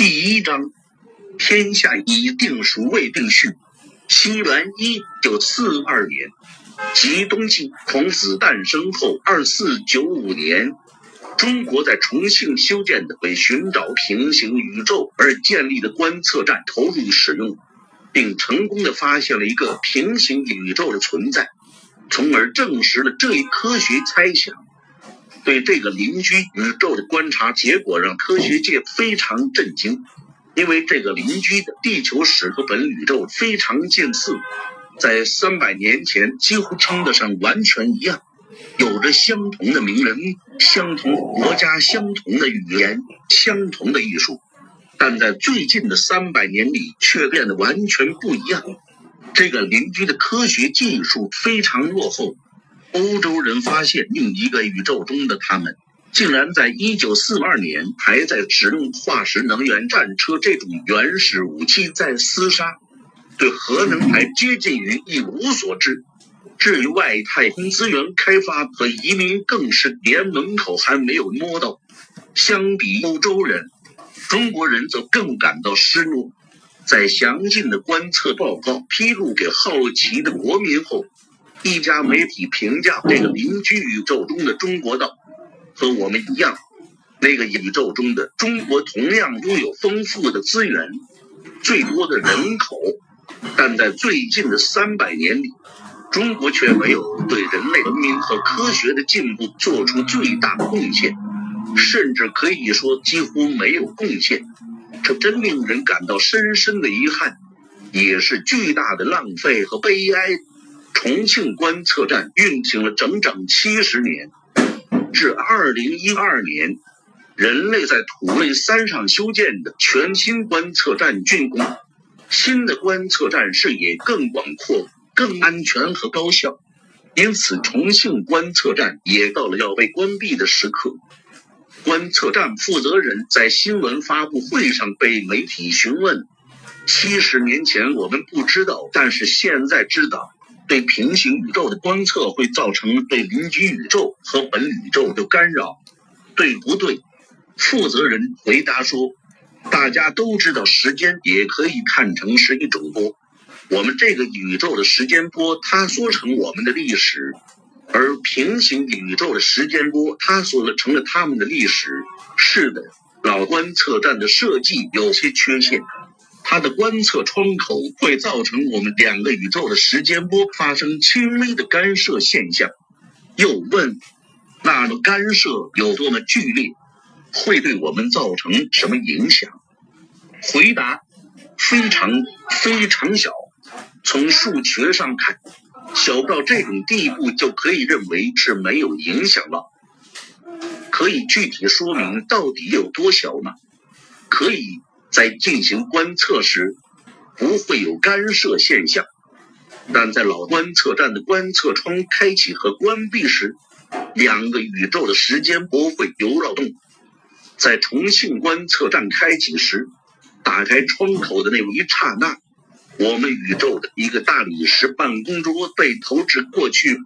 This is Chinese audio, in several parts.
第一章：天下已定孰未定序。西元一九四二年，即冬季，孔子诞生后二四九五年，中国在重庆修建的为寻找平行宇宙而建立的观测站投入使用，并成功的发现了一个平行宇宙的存在，从而证实了这一科学猜想。对这个邻居宇宙的观察结果让科学界非常震惊，因为这个邻居的地球史和本宇宙非常近似，在三百年前几乎称得上完全一样，有着相同的名人、相同国家、相同的语言、相同的艺术，但在最近的三百年里却变得完全不一样。这个邻居的科学技术非常落后。欧洲人发现另一个宇宙中的他们，竟然在一九四二年还在使用化石能源战车这种原始武器在厮杀，对核能还接近于一无所知。至于外太空资源开发和移民，更是连门口还没有摸到。相比欧洲人，中国人则更感到失落。在详尽的观测报告披露给好奇的国民后。一家媒体评价这个邻居宇宙中的中国道，和我们一样，那个宇宙中的中国同样拥有丰富的资源，最多的人口，但在最近的三百年里，中国却没有对人类文明和科学的进步做出最大贡献，甚至可以说几乎没有贡献。这真令人感到深深的遗憾，也是巨大的浪费和悲哀。重庆观测站运行了整整七十年，至二零一二年，人类在土卫三上修建的全新观测站竣工。新的观测站视野更广阔、更安全和高效，因此重庆观测站也到了要被关闭的时刻。观测站负责人在新闻发布会上被媒体询问：“七十年前我们不知道，但是现在知道。”对平行宇宙的观测会造成对邻居宇宙和本宇宙的干扰，对不对？负责人回答说：“大家都知道，时间也可以看成是一种波。我们这个宇宙的时间波塌缩成我们的历史，而平行宇宙的时间波塌缩了成了他们的历史。是的，老观测站的设计有些缺陷。”它的观测窗口会造成我们两个宇宙的时间波发生轻微的干涉现象。又问，那么干涉有多么剧烈，会对我们造成什么影响？回答：非常非常小。从数学上看，小到这种地步就可以认为是没有影响了。可以具体说明到底有多小吗？可以。在进行观测时，不会有干涉现象，但在老观测站的观测窗开启和关闭时，两个宇宙的时间波会有扰动。在重庆观测站开启时，打开窗口的那一刹那，我们宇宙的一个大理石办公桌被投掷过去，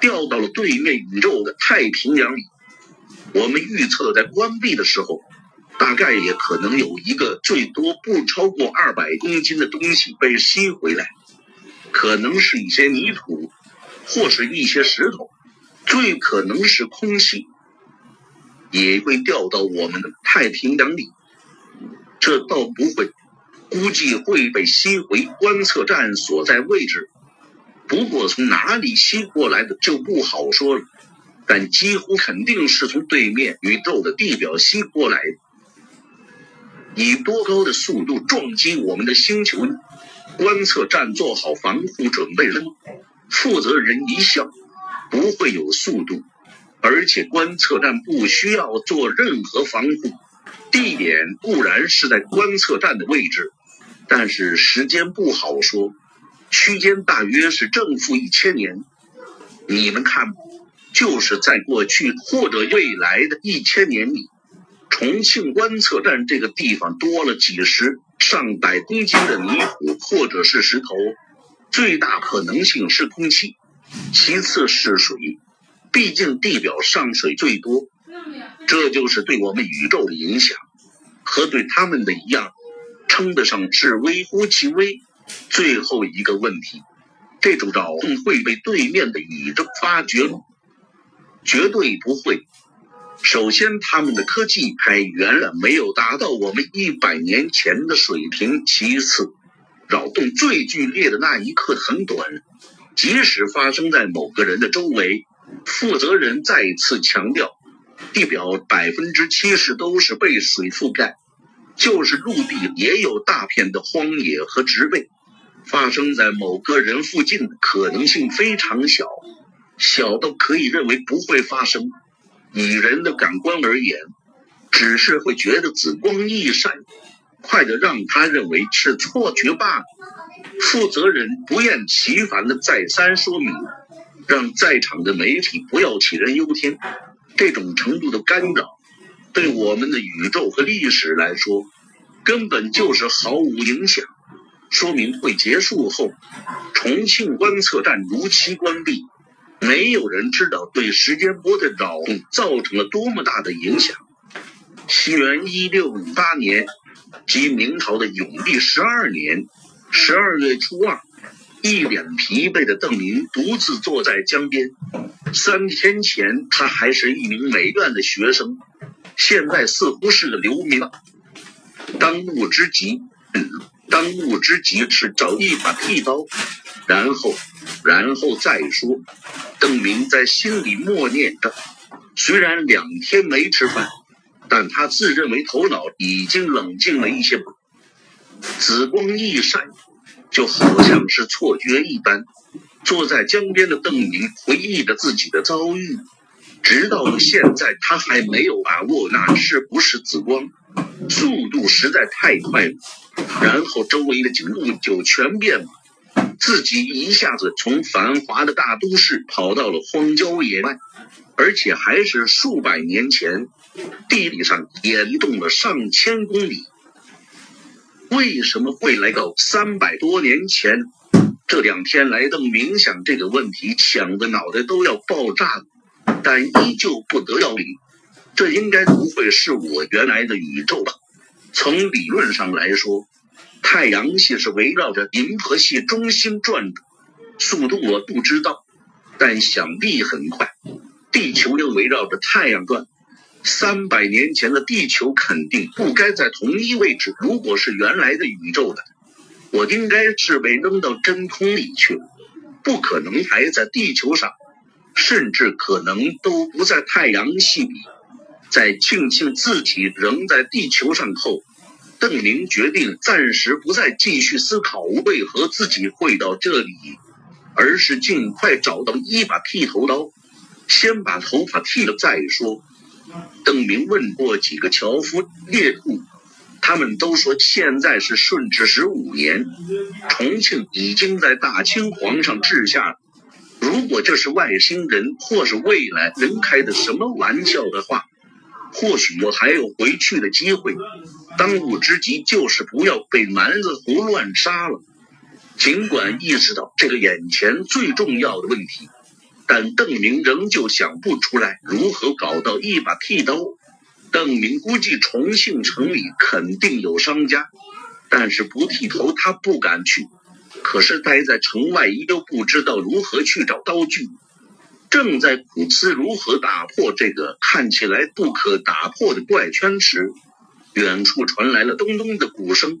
掉到了对面宇宙的太平洋里。我们预测在关闭的时候。大概也可能有一个最多不超过二百公斤的东西被吸回来，可能是一些泥土，或是一些石头，最可能是空气，也会掉到我们的太平洋里。这倒不会，估计会被吸回观测站所在位置。不过从哪里吸过来的就不好说了，但几乎肯定是从对面宇宙的地表吸过来的。以多高的速度撞击我们的星球呢？观测站做好防护准备了吗？负责人一笑：“不会有速度，而且观测站不需要做任何防护。地点固然是在观测站的位置，但是时间不好说，区间大约是正负一千年。你们看，就是在过去或者未来的一千年里。”重庆观测站这个地方多了几十上百公斤的泥土或者是石头，最大可能性是空气，其次是水，毕竟地表上水最多。这就是对我们宇宙的影响。和对他们的一样，称得上是微乎其微。最后一个问题，这种扰动会被对面的宇宙发觉吗？绝对不会。首先，他们的科技还远远没有达到我们一百年前的水平。其次，扰动最剧烈的那一刻很短，即使发生在某个人的周围。负责人再次强调，地表百分之七十都是被水覆盖，就是陆地也有大片的荒野和植被。发生在某个人附近的可能性非常小，小到可以认为不会发生。以人的感官而言，只是会觉得紫光一闪，快的让他认为是错觉罢了。负责人不厌其烦的再三说明，让在场的媒体不要杞人忧天。这种程度的干扰，对我们的宇宙和历史来说，根本就是毫无影响。说明会结束后，重庆观测站如期关闭。没有人知道对时间波的扰动造成了多么大的影响。西元一六五八年，即明朝的永历十二年十二月初二，一脸疲惫的邓明独自坐在江边。三天前，他还是一名美院的学生，现在似乎是个流民了。当务之急。当务之急是找一把剃刀，然后，然后再说。邓明在心里默念着。虽然两天没吃饭，但他自认为头脑已经冷静了一些。紫光一闪，就好像是错觉一般。坐在江边的邓明回忆着自己的遭遇，直到现在，他还没有把握那是不是紫光。速度实在太快了，然后周围的景物就全变了，自己一下子从繁华的大都市跑到了荒郊野外，而且还是数百年前，地理上也移动了上千公里。为什么会来到三百多年前？这两天来邓冥想这个问题，想的脑袋都要爆炸了，但依旧不得要领。这应该不会是我原来的宇宙吧？从理论上来说，太阳系是围绕着银河系中心转的，速度我不知道，但想必很快。地球又围绕着太阳转，三百年前的地球肯定不该在同一位置。如果是原来的宇宙的，我应该是被扔到真空里去了，不可能还在地球上，甚至可能都不在太阳系里。在庆幸自己仍在地球上后，邓明决定暂时不再继续思考为何自己会到这里，而是尽快找到一把剃头刀，先把头发剃了再说。邓明问过几个樵夫猎户，他们都说现在是顺治十五年，重庆已经在大清皇上治下。如果这是外星人或是未来人开的什么玩笑的话。或许我还有回去的机会，当务之急就是不要被蛮子胡乱杀了。尽管意识到这个眼前最重要的问题，但邓明仍旧想不出来如何搞到一把剃刀。邓明估计重庆城里肯定有商家，但是不剃头他不敢去。可是待在城外又不知道如何去找刀具。正在苦思如何打破这个看起来不可打破的怪圈时，远处传来了咚咚的鼓声。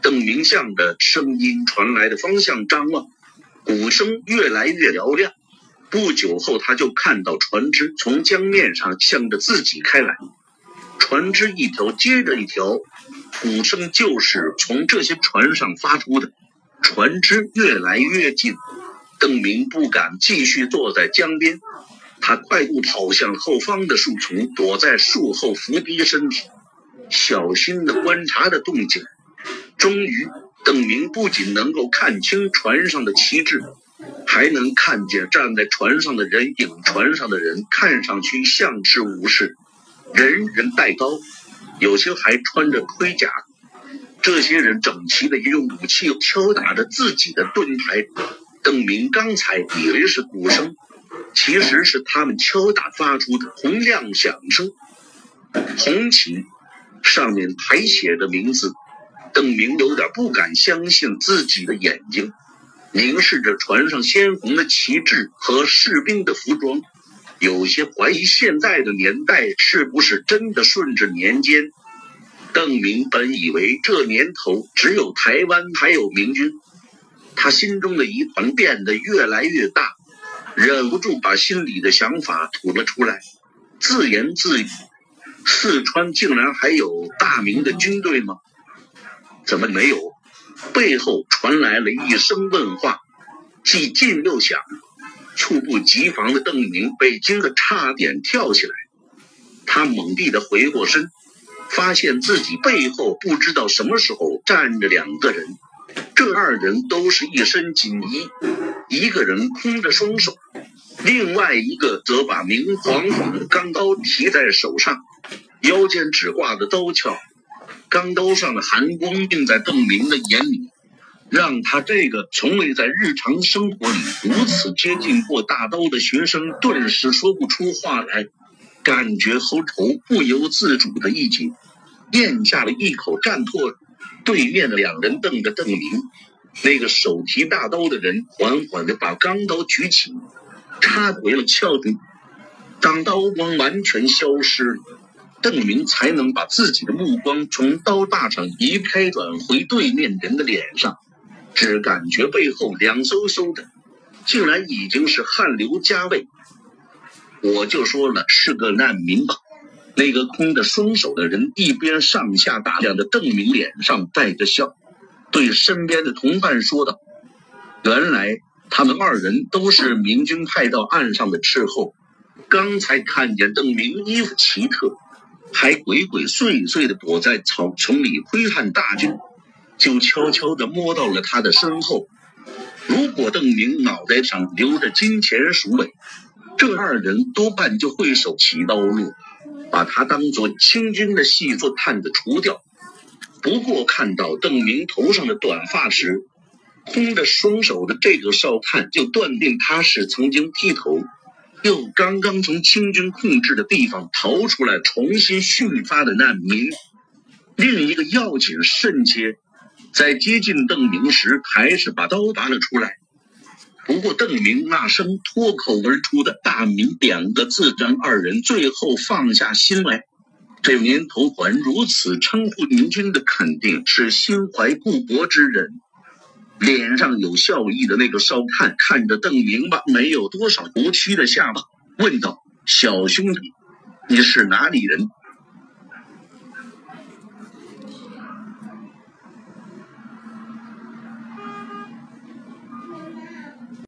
邓明向着声音传来的方向张望，鼓声越来越嘹亮。不久后，他就看到船只从江面上向着自己开来，船只一条接着一条，鼓声就是从这些船上发出的。船只越来越近。邓明不敢继续坐在江边，他快步跑向后方的树丛，躲在树后伏低身体，小心地观察着动静。终于，邓明不仅能够看清船上的旗帜，还能看见站在船上的人影。船上的人看上去像是武士，人人带刀，有些还穿着盔甲。这些人整齐地用武器敲打着自己的盾牌。邓明刚才以为是鼓声，其实是他们敲打发出的洪亮响声。红旗，上面还写着名字。邓明有点不敢相信自己的眼睛，凝视着船上鲜红的旗帜和士兵的服装，有些怀疑现在的年代是不是真的顺治年间。邓明本以为这年头只有台湾还有明军，他心中的疑团变得越来越大，忍不住把心里的想法吐了出来，自言自语：“四川竟然还有大明的军队吗？”怎么没有？背后传来了一声问话，既近又响，猝不及防的邓明被惊得差点跳起来。他猛地的回过身，发现自己背后不知道什么时候站着两个人，这二人都是一身锦衣，一个人空着双手，另外一个则把明晃晃的钢刀提在手上，腰间只挂着刀鞘。钢刀上的寒光映在邓明的眼里，让他这个从未在日常生活里如此接近过大刀的学生顿时说不出话来，感觉喉头不由自主的一紧，咽下了一口战唾。对面的两人瞪着邓明，那个手提大刀的人缓缓地把钢刀举起，插回了鞘中。当刀光完全消失。邓明才能把自己的目光从刀把上移开，转回对面人的脸上，只感觉背后凉飕飕的，竟然已经是汗流浃背。我就说了是个难民吧。那个空着双手的人一边上下打量着邓明，脸上带着笑，对身边的同伴说道：“原来他们二人都是明军派到岸上的斥候，刚才看见邓明衣服奇特。”还鬼鬼祟祟地躲在草丛里窥探大军，就悄悄地摸到了他的身后。如果邓明脑袋上留着金钱鼠尾，这二人多半就会手起刀落，把他当做清军的细作探子除掉。不过看到邓明头上的短发时，空着双手的这个少探就断定他是曾经剃头。又刚刚从清军控制的地方逃出来，重新训发的难民。另一个要紧甚节，在接近邓明时，还是把刀拔了出来。不过邓明那声脱口而出的大明两个字，让二人最后放下心来。这年头还如此称呼明君的，肯定是心怀故国之人。脸上有笑意的那个烧炭看着邓明吧，没有多少胡须的下巴，问道：“小兄弟，你是哪里人？”